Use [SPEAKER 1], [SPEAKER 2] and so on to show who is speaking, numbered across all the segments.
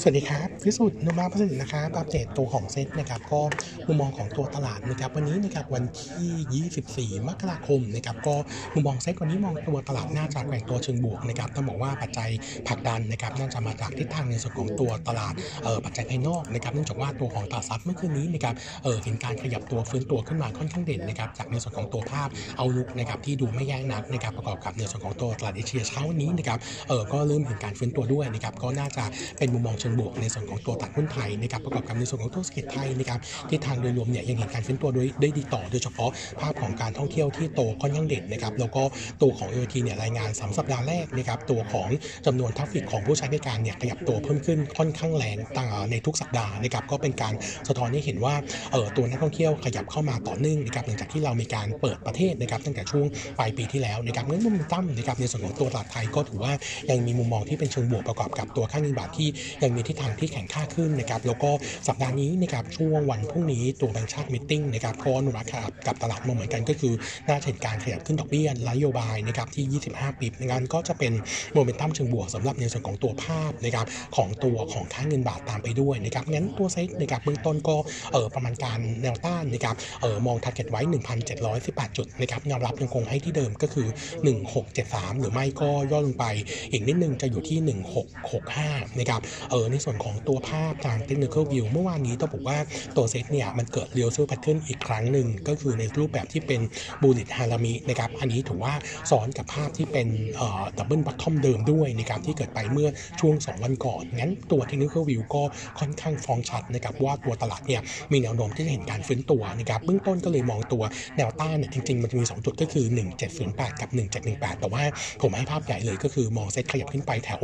[SPEAKER 1] สวัสดีครับพิสุทธิ์นุมาพัสดุนะครับอัปเดตตัวของเซ็ตนะครับก็มุมมองของตัวตลาดนะครับวันนี้นะครับวันที่ 24 มกราคมนะครับก็มุมมองเซ็ตวันนี้มองตัวตลาดน่าจะแกว่งตัวเชิงบวกนะครับต้องบอกว่าปัจจัยผลักดันนะครับน่าจะมาจากทิศทางในส่วนของตัวตลาดเอ่อปัจจัยภายนอกนะครับเนื่องจากว่าตัวของตลาดซับเมื่อคืนนี้นะครับเอ่อเห็นการขยับตัวฟื้นตัวขึ้นมาค่อนข้างเด่นนะครับจากในส่วนของตัวภาพเอาลุกนะครับที่ดูไม่แย่งนักนะครับประกอบกับในส่วนของตัวตลาดเอเชียเช้านี้นะครับเออก็เริ่มเห็นการฟื้นตัวด้วยนะครับก็น่าจะเป็นมุมมองเชิงบวกในส่วนของตัวตลาดหุ้นไทยนะครับประกอบกับในส่วนของตัวเศรษฐกิจไทยนะครับที่ทางโดยรวมเนี่ยยังเห็นการฟื้นตัวด้วยได้ดีต่อโดยเฉพาะภาพของการท่องเที่ยวที่โตค่อนข้างเด่นนะครับแล้วก็ตัวของ a อ t เนี่ยรายงาน3สัปดาห์แรกนะครับตัวของจำนวนทราฟฟิกของผู้ใช้บริการเนี่ยขยับตัวเพิ่มขึ้นค่อนข้างแรงต่างในทุกสัปดาห์นะครับก็เป็นการสะท้อนให้เห็นว่าเออตัวนักท่องเที่ยวขยับเข้ามาต่อเนื่องนะครับหลังจากที่เรามีการเปิดประเทศนะครับตั้งแต่ช่วงปลายปีที่แล้วนะครับงั้มนะครับในส่วนของตัวตลาดไทยก็ถือว่ายังมีมุมมองที่เป็นเชิงบวกประกอบกับตัวค่าเงินบาทที่ยังมีทิศทางที่แข็งค่าขึ้นนะครับแล้วก็สัปดาห์นี้นะครับช่วงวันพรุ่งนี้ตัวแบงก์ชาติ meeting นะครับก็อนุมัติกับตลาดมาเหมือนกันก็คือน่าจะเห็นการขยับขึ้นดอกเบี้ยนโยบายนะครับที่ 25 bp งั้นก็จะเป็นโมเมนตัมเชิงบวกสำหรับในส่วนของตัวภาพนะครับของตัวของค่าเงินบาทตามไปด้วยนะครับงั้นตัวเซ็ตนะครับเบื้องต้นก็เออประมาณการแนวต้านนะครับเออมอง target ไว้ 1,718 จุดนะครับแนวรับยังคงให้ที่เดิมก็คือ 1673 หรือไม่ก็ย่อลงไป อีกนิดนึงจะอยู่ที่ 1665นะครับเออในส่วนของตัวภาพทาง technical view เมื่อวานนี้ต้องบอกว่าตัวเซตเนี่ยมันเกิด reversal pattern อีกครั้งหนึ่งก็คือในรูปแบบที่เป็น bullish harami นะครับอันนี้ถือว่าซ้อนกับภาพที่เป็น double bottom เดิมด้วยนะครับที่เกิดไปเมื่อช่วง 2 วันก่อน งั้นตัว technical view ก็ค่อนข้างฟ้องชัดนะครับว่าตัวตลาดเนี่ยมีแนวโน้มที่จะเห็นการฟื้นตัวนะครับเบื้องต้นก็เลยมองตัวแนวต้านเนี่ยจริงๆ มันจะมี 2 จุดก็คือ 1708 กับ 1718 แต่ว่าผมให้ภาพใหญ่เลยก็คือมองเซ็ตขยับขึ้นไปแถว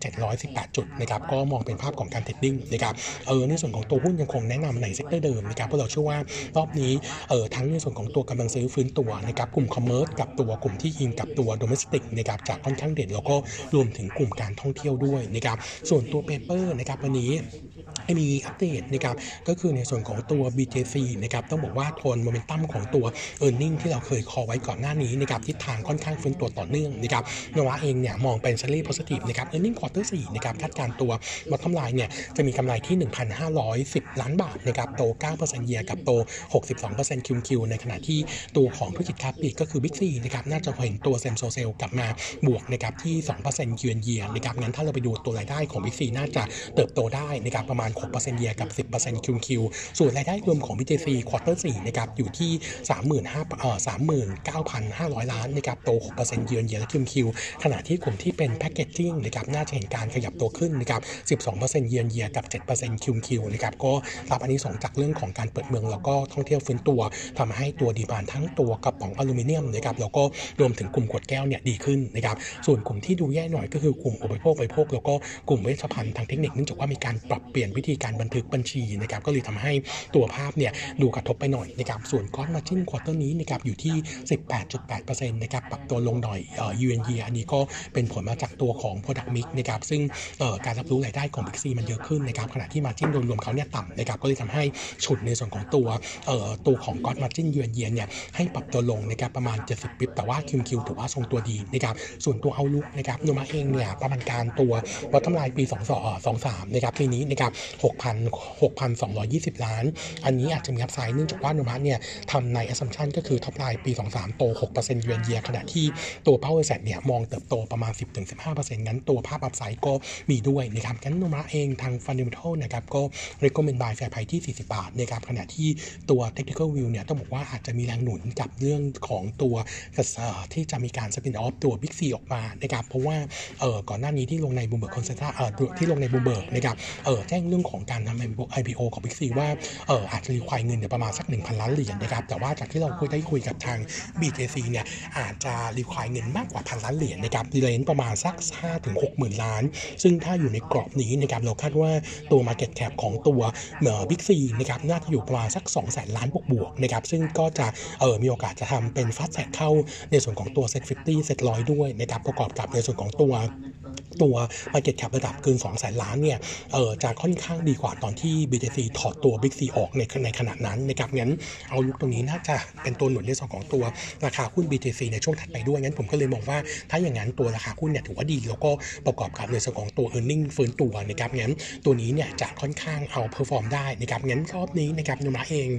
[SPEAKER 1] 1,718จุดนะครับก็มองเป็นภาพของการ trading นะครับเออในส่วนของตัวหุ้นยังคงแนะนำใน sector เดิมนะครับเพราะเราเชื่อว่ารอบนี้เออทั้งในส่วนของตัวกำลังซื้อฟื้นตัวนะครับกลุ่ม commerce กับตัวกลุ่มที่อิงกับตัว domestic นะครับจากค่อนข้างเด่นแล้วก็รวมถึงกลุ่มการท่องเที่ยวด้วยนะครับส่วนตัว paper นะครับวันนี้ มีอัปเดตนะครับก็คือในส่วนของตัว BJC นะครับต้องบอกว่าทนโมเมนตัมของตัว e a r n i n g ที่เราเคย call ไว้ก่อนหน้านี้นะครับทิศทางค่อนข้างฟื้นตัวต่อเนื่องนะครับนวะเองเนี่ยมองเป็น slightly positive นะครับ e a r n i n g quarter 4นะครับคาดการตัว bottom line เนี่ยจะมีกำไรที่ 1,510 ล้านบาทนะครับโต 9%เยียกับโต 62% Q Q ในขณะที่ตัวของธุรกิจค้าปลีกก็คือ Big C นะครับน่าจะเห็นตัว same store sale กลับมาบวกนะครับที่2%เยือนเยียนะครับงั้นถ้าเราไปดูตัวรายได้ของ Big C น่าจะเติบโตได้นะครับประมาณณ 6%เยียกับ 10% Q Q ส่วนรายได้รวมของ BJC quarter 4นะครับอยู่ที่ 35,000เอ่อ39,500 ล้านนะครับโต 6% year on year และ Q Q ขณะที่กลุ่มที่เป็น packaging นะครับน่าจะเห็นการขยับตัวขึ้นนะครับ 12%เยือนเยียกับ 7% Q Q นะครับก็รับอันนี้ส่งจากเรื่องของการเปิดเมืองแล้วก็ท่องเที่ยวฟื้นตัวทำให้ตัว demand ทั้งตัวกระป๋องอลูมิเนียมนะครับแล้วก็รวมถึงกลุ่มขวดแก้วเนี่ยดีขึ้นนะครับส่วนกลุ่มที่ดูแย่หน่อยก็คือกลุ่มอุปโภคบริโภคแล้วก็กลุ่มเวชภัณฑ์ทางเทคนิคเนื่องจากว่ามีการปรับเปลี่ยนวิธีการบันทึกบัญชีนะครับก็เลยทำให้ตัวภาพเนี่ยดูกระทบไปหน่อยนะครับส่วน gross margin quarter นี้นะครับอยู่ที่ 18.8%นะครับปรับตัวลงหน่อยเอ่อ YoY อันนี้ก็เป็นผลมาจากตัวของ product mix นะครับซึ่งเอ่อการรับรู้รายได้ของ Big C มันเยอะขึ้นนะครับขณะที่ margin โดยรวมเขาเนี่ยต่ำนะครับก็เลยทำให้ฉุดในส่วนของตัวเอ่อตัวของก้อนมาจิ้น u n y เนี่ยให้ปรับตัวลงนะครับประมาณ 70 bps แต่ว่า QoQ ถือว่าทรงตัวดีนะครับส่วนตัว outlook นะครับโนมูระเองเนี่ยประมาณการตัว bottom line ปี 2 2 23นะครับปีนี้นะครับ6,220 ล้าน อันนี้อาจจะมี upside เนื่องจากว่าโนมูระเนี่ยทำใน assumption ก็คือ top line ปี 23 โต6%เยือนเยียขณะที่ตัวเป้าบริษัทเนี่ยมองเติบโตประมาณ 10-15%งั้นตัวภาพ upside ก็มีด้วยนะครับงั้นโนมูระเองทาง fundamental นะครับก็ recommend buy fair price ที่ 40 บาทนะครับขณะที่ตัว technical view เนี่ยต้องบอกว่าอาจจะมีแรงหนุนกับเรื่องของตัวที่จะมีการ spin-off ตัว Big C ออกมานะครับเพราะว่าเออก่อนหน้านี้ที่ลงใน Bloomberg consensus เออที่ลงในบูมเบิร์กนะครับเออแจ้งเรื่องของการทำ IPO ของ Big C ว่าเอออาจจะ require เงินเนี่ยประมาณสัก 1,000 ล้านเหรียญนะครับ แต่ว่าจากที่เราคุยได้คุยกับทาง BJC เนี่ยอาจจะ require เงินมากกว่าพันล้านเหรียญนะครับ range ประมาณสัก5ถึง6 0,000ล้าน ซึ่งถ้าอยู่ในกรอบนี้นะครับเราคาดว่าตัว Market Cap ของตัวเอ่อ Big C นะครับน่าจะอยู่ประมาณสัก2แสนล้านบวกๆนะครับซึ่งก็จะเออมีโอกาสจะทำเป็น fast track เข้าในส่วนของตัว SET fifty SET ร้อยด้วยนะครับประกอบกับในส่วนของตัว ตัว Market Cap ระดับเกิน2แสนล้านเนี่ยเออจะค่อนข้างดีกว่าตอนที่ BJC ถอดตัว Big C ออกในในขณะนั้นนะครับงั้นเอาลุกตรงนี้น่าจะเป็นตัวหนุนในส่วนของตัวราคาหุ้น BJC ในช่วงถัดไปด้วยงั้นผมก็เลยมองว่าถ้าอย่างนั้นตัวราคาหุ้นเนี่ยถือว่าดีแล้วก็ประกอบกับในส่วนของตัว e a r n i n g ฟื้นตัวนะครับงั้นตัวนี้เนี่ยจะค่อนข้าง outperform ได้นะครับงั้นรอบนี้นะครับโนมูระเอง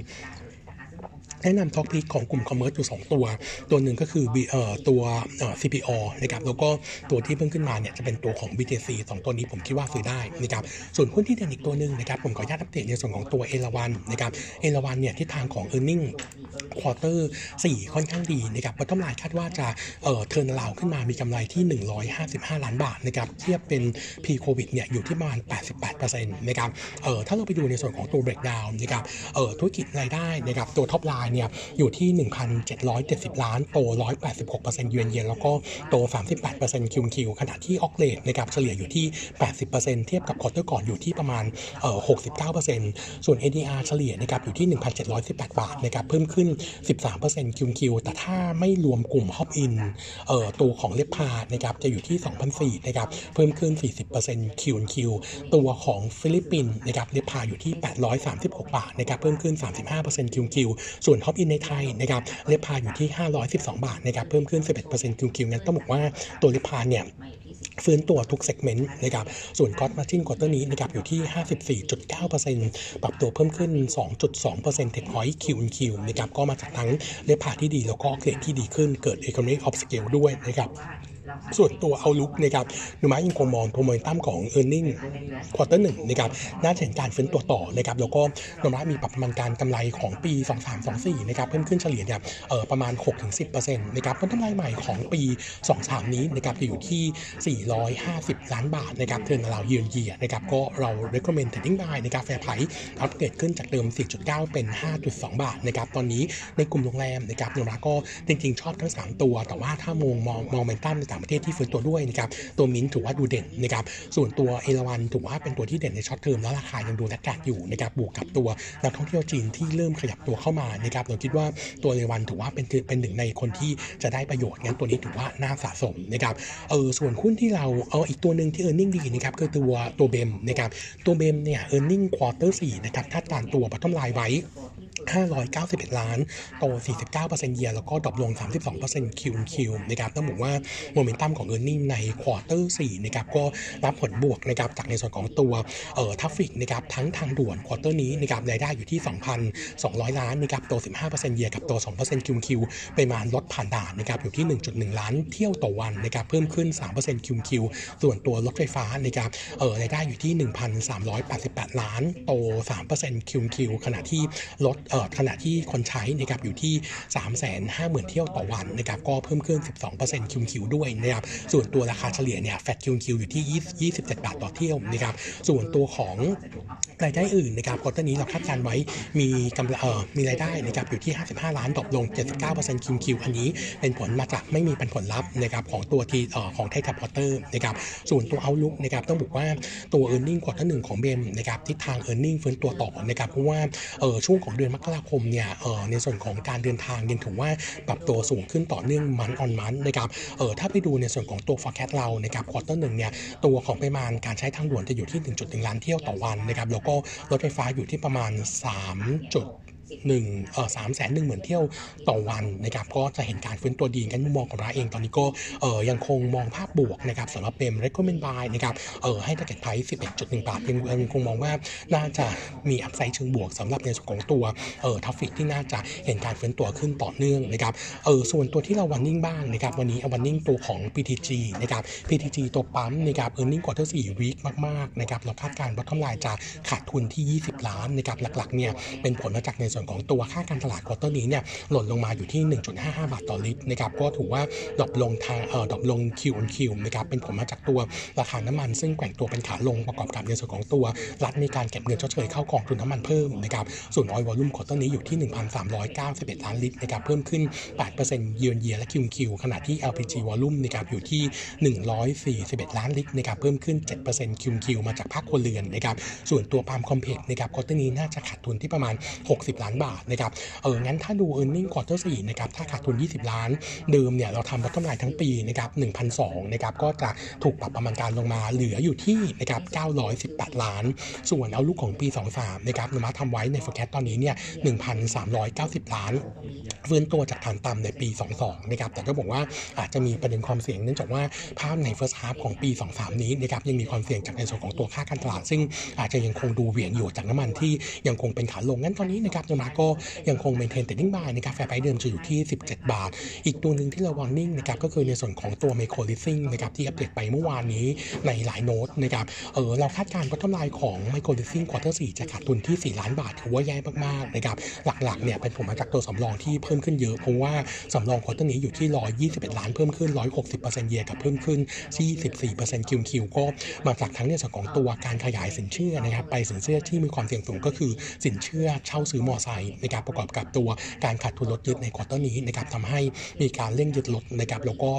[SPEAKER 1] แนะนำ top pick ของกลุ่ม commerce อยู่ 2 ตัว ตัวหนึ่งก็คือเอ่อตัวเอ่อ CPALL นะครับแล้วก็ตัวที่เพิ่งขึ้นมาเนี่ยจะเป็นตัวของ BJC 2 ตัวนี้ผมคิดว่าซื้อได้นะครับส่วนหุ้นที่เด่นอีกตัวหนึ่งนะครับผมขออนุญาตอัปเดตในส่วนของตัวเอราวันนะครับเอราวันเนี่ยทิศทางของ e a r n i n g ควอเตอร์4ค่อนข้างดีนะครับ bottom line คาดว่าจะเอ่อ turnaround ขึ้นมามีกำไรที่ 155 ล้านบาทนะครับเทียบเป็น pre covid เนี่ยอยู่ที่ประมาณ 88%นะครับเอ่อถ้าเราไปดูในส่วนของตัว breakdown นะครับเอ่อธุรกิจรายได้นะครับตัว top line เนี่ยอยู่ที่ 1,770 ล้าน โต 186%เยือนเยียนแล้วก็โต 38% QoQ ขณะที่ occ rate นะครับเฉลี่ยอยู่ที่ 80%เทียบกับ quarter ก่อนอยู่ที่ประมาณเอ่อ69%ส่วน ADR เฉลี่ยนะครับอยู่ที่ 1,718 บาทนะครับเพิ่มขึ้น 13% QoQ แต่ถ้าไม่รวมกลุ่ม Hop Inn เอ่อตัวของ RevPAR นะครับจะอยู่ที่2,004นะครับเพิ่มขึ้น 40% QoQ ตัวของฟิลิปปินส์นะครับ RevPAR อยู่ที่ 836 บาทนะครับเพิ่มขึ้น 35% QoQ ส่วน Hop Inn ในไทยนะครับ RevPAR อยู่ที่ 512 บาทนะครับเพิ่มขึ้น 11% QoQ งั้นต้องบอกว่าตัว RevPAR เนี่ยฟื้นตัวทุก segment นะครับ ส่วน gross margin quarter นี้นะครับอยู่ที่ 54.9%ปรับตัวเพิ่มขึ้น 2.2 percentage point QoQ นะครับก็มาจากทั้ง RevPAR ที่ดีแล้วก็ rate ที่ดีขึ้นเกิด Economic of Scale ด้วยนะครับ ส่วนตัว outlook นะครับโนมูระยังคงมองโทมเมนตัมของ e a r n i n g ควอเตอร์หนึ่งนะครับน่าจะเห็นการฟื้นตัวต่อนะครับแล้วก็โนมูระมีปรับประมาณการกำไรของปี 2324นะครับเพิ่มขึ้นเฉลี่ยเนี่ยเออประมาณ 6-10%นะครับผลกำไรใหม่ของปี 23 นี้นะครับจะอยู่ที่ 450 ล้านบาทนะครับ turnaround year on year ะครับก็เรา recommend trading buy นะครับ fair price upgrade ขึ้นจากเดิม 4.9 เป็น 5.2 บาทนะครับตอนนี้ในกลุ่มโรงแรมนะครับโนมูระก็จริงๆ ชอบทั้ง 3 ตัว แต่ว่าถ้ามองมองมองเมนตัมในต่างประเทศที่ฟื้นตัวด้วยนะครับตัวมินถือว่าดูเด่นนะครับส่วนตัวเอราวันถือว่าเป็นตัวที่เด่นใน short term แล้วราคายังดู laggard อยู่นะครับบวกกับตัวนักท่องเที่ยวจีนที่เริ่มขยับตัวเข้ามานะครับเราคิดว่าตัวเอราวันถือว่าเป็นเป็นหนึ่งในคนที่จะได้ประโยชน์งั้นตัวนี้ถือว่าน่าสะสมนะครับเออส่วนหุ้นที่เราเอออีกตัวหนึ่งที่ earning ดีนะครับคือตัวตัว BEM นะครับตัว BEM เนี่ย earning quarter สี่นะครับคาดการณ์ตัว bottom line ไว้ 591 ล้าน โต 49% year แล้วก็ drop ลง 32% QoQ นะครับต้องบอกว่าโมเมนตัมของ e a r n i n g ในควอเตอร์4นะครับก็รับผลบวกนะครับจากในส่วนของตัวเอ่อ traffic นะครับทั้งทางด่วน quarter นี้นะครับรายได้อยู่ที่ 2,200 ล้านนะครับโต 15% year กับโต 2% QoQ ปริมาณรถผ่านด่านนะครับอยู่ที่ 1.1 ล้านเที่ยวต่อวันนะครับเพิ่มขึ้น 3% QoQ ส่วนตัวรถไฟฟ้านะครับเอ่อรายได้อยู่ที่ 1,388 ล้าน โต 3% QoQ ขณะที่รถขณะที่คนใช้นะครับอยู่ที่ 3 5 0 0 0 0 เที่ยวต่อวันนะครับก็เพิ่มขึ้น 12% QoQ ด้วยนะครับส่วนตัวราคาเฉลี่ยเนี่ย flat QoQ อยู่ที่ 27 บาทต่อเที่ยวนะครับส่วนตัวของรายได้อื่นนะครับ quarter นี้เราคาดการณ์ไว้มีกำไรเอ่อมีรายได้นะครับอยู่ที่ 55 ล้าน drop ลง 79% QoQ อันนี้เป็นผลมาจากไม่มีเป็นผลลัพธ์นะครับของตัวทีเอ่อของ Thai Tap Water นะครับส่วนตัว outlook นะครับต้องบอกว่าตัว e a r n i n g ควอเตอร์หนึ่งของเบมนะครับทิศทาง e a r n i n g ฟื้นตัวต่อนะครับเพราะว่าเออช่วงของเดือนมกราคมเนี่ยเออในส่วนของการเดินทางยังถือว่าปรับตัวสูงขึ้นต่อเนื่อง month on month นะครับเออถ้าไปดูในส่วนของตัว forecast เรานะครับ quarter หนึ่งเนี่ยตัวของปริมาณการใช้ทางด่วนจะอยู่ที่ 1.1 ล้านเที่ยวต่อวันนะครับแล้วก็รถไฟฟ้าอยู่ที่ประมาณ 3. หนึ่งเอ่อสามแสนหนึ่งหมื่นเที่ยวต่อวันนะครับก็จะเห็นการฟื้นตัวดีกันมุมมองของเราเองตอนนี้ก็เอ่อยังคงมองภาพบวกนะครับสำหรับ BEM recommend buy นะครับเอ่อให้ target price 11.1บาทยังยังคงมองว่าน่าจะมี upside เชิงบวกสำหรับในส่วนของตัวเอ่อ traffic ที่น่าจะเห็นการฟื้นตัวขึ้นต่อเนื่องนะครับเออส่วนตัวที่เรา warning บ้างนะครับวันนี้ warning ตัวของ PTG นะครับ PTG ตัวปั๊มนะครับ earning quarter 4 week มากๆนะครับเราคาดการณ์ bottom line จะขาดทุนที่ 20 ล้านนะครับหลักๆเนี่ยเป็นผลมาจากในส่วนของตัวค่าการตลาด quarter นี้เนี่ยหล่นลงมาอยู่ที่ 1.55 บาทต่อลิตรนะครับก็ถือว่า drop ลงทางเอ่อ drop ลง Q on Q นะครับเป็นผลมาจากตัวราคาน้ำมันซึ่งแกว่งตัวเป็นขาลงประกอบกับในส่วนของตัวรัฐมีการเก็บเงินชดเชยเข้ากองทุนน้ำมันเพิ่มนะครับส่วน oil volume quarter นี้อยู่ที่ 1,391 ล้านลิตรนะครับเพิ่มขึ้น 8% year on year และ QQ ขณะที่ LPG วอลุ่มนะครับอยู่ที่ 141 ล้านลิตรนะครับเพิ่มขึ้น 7% QQ มาจากภาคครัวเรือนนะครับส่วนตัว palm complex นะครับ quarter นี้น่าจะขาดทุนที่ประมาณ 60ล้านานบาทนะครับเอองั้นถ้าดู e a r n i n g quarter 4นะครับถ้าขาดทุน 20 ล้าน เดิมเนี่ยเราทำ bottom line ทั้งปีนะครับ1,200นะครับก็จะถูกปรับประมาณการลงมาเหลืออยู่ที่นะครับ918 ล้าน ส่วนเอาลูกของปี 23นะครับนุมาทำไว้ใน forecast ตอนนี้เนี่ย1,390 ล้านเฟื้นตัวจากฐานต่ำในปี 22นะครับแต่ก็บอกว่าอาจจะมีประเด็นความเสี่ยงเนื่องจากว่าภาพใน first half ของปี 23 นี้นะครับยังมีความเสี่ยงจากในส่วนของตัวค่าการตลาด ซึ่งอาจจะยังคงดูเหวี่ยงอยู่จากน้ำมันที่ยังคงเป็นขาลงงั้นตอนนี้นะครับนุมาก็ยังคง maintain trading buy นะครับแฟร์ไพเดิมจะอยู่ที่ 17 บาท อีกตัวหนึ่งที่เรา warning นะครับก็คือในส่วนของตัว Micro Leasing นะครับที่อัปเดตไปเมื่อวานนี้ในไลน้ตนะครับเออเราคาดการณ์ว่า bottom line ของ Micro Leasing Quarter 4จะขาดทุนที่ 4 ล้านบาทถือว่าแย่มากๆนะครับหลักๆเนี่ยเป็นผลมาจากตัวสำรองที่เพิ่มขึ้นเยอะเพราะว่าสำรอง quarter นี้อยู่ที่ 121 ล้านเพิ่มขึ้น 160%เยียกับเพิ่มขึ้น24% QQ ก็มาจากทั้งในส่วนของตัวการขยายสินเชื่อนะครับไปสินเชื่อที่มีความเสี่ยงสูงก็คือสินเชื่อเช่าซื้อมอไซค์นะครับประกอบกับตัวการขาดทุนรถยึดใน quarter นี้นะครับทำให้มีการเร่งยึดรถนะครับแล้วก็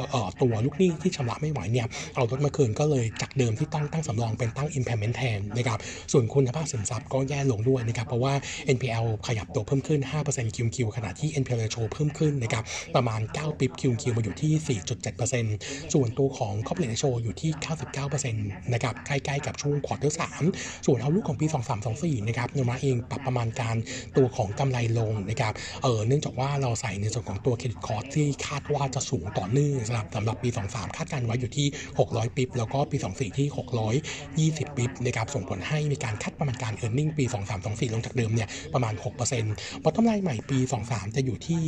[SPEAKER 1] ตัวลูกหนี้ที่ชำระไม่ไหวเนี่ยเอารถมาคืนก็เลยจากเดิมที่ต้องตั้งสำรองเป็นตั้ง impairment แทนนะครับส่วนคุณภาพสินทรัพย์ก็แย่ลงด้วยนะครับเพราะว่า NPL ขยับตัวเพิ่มขึ้น 5% QQ ขณะที่ NPL ratio เพิ่มขึ้นนะครับประมาณ 9 bip QQ มาอยู่ที่ 4.7%ส่วนตัวของ coverage ratio อยู่ที่ 99%นะครับใกล้ๆกับช่วง quarter 3ส่วน outlook ของปี 2324นะครับโนมาเองปรับประมาณการตัวของกำไรลงนะครับเออเนื่องจากว่าเราใส่ในส่วนของตัว credit cost ที่คาดว่าจะสูงต่อเนื่องสำหรับสำหรับปี 23 คาดการไว้อยู่ที่ 600 bip แล้วก็ปี 24 ที่ 620 bip นะครับส่งผลให้มีการคาดประมาณการ e a r n i n g ปี 2324 ลงจากเดิมเนี่ยประมาณ 6% bottom line ใหม่ปี 23 จะอยู่ที่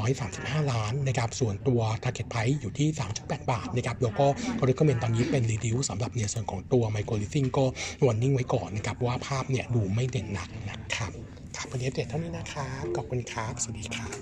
[SPEAKER 1] 135 ล้านนะครับส่วนตัว target price อยู่ที่ 3.8 บาทนะครับแล้วก็ recommend ตอนนี้เป็น reduce สำหรับในส่วนของตัว micro leasing ก็ warning ไว้ก่อนนะครับว่าภาพเนี่ยดูไม่เด่นหนักนะครับ ครับวันนี้เด็ดเท่านี้นะครับ ขอบคุณครับ สวัสดีครับ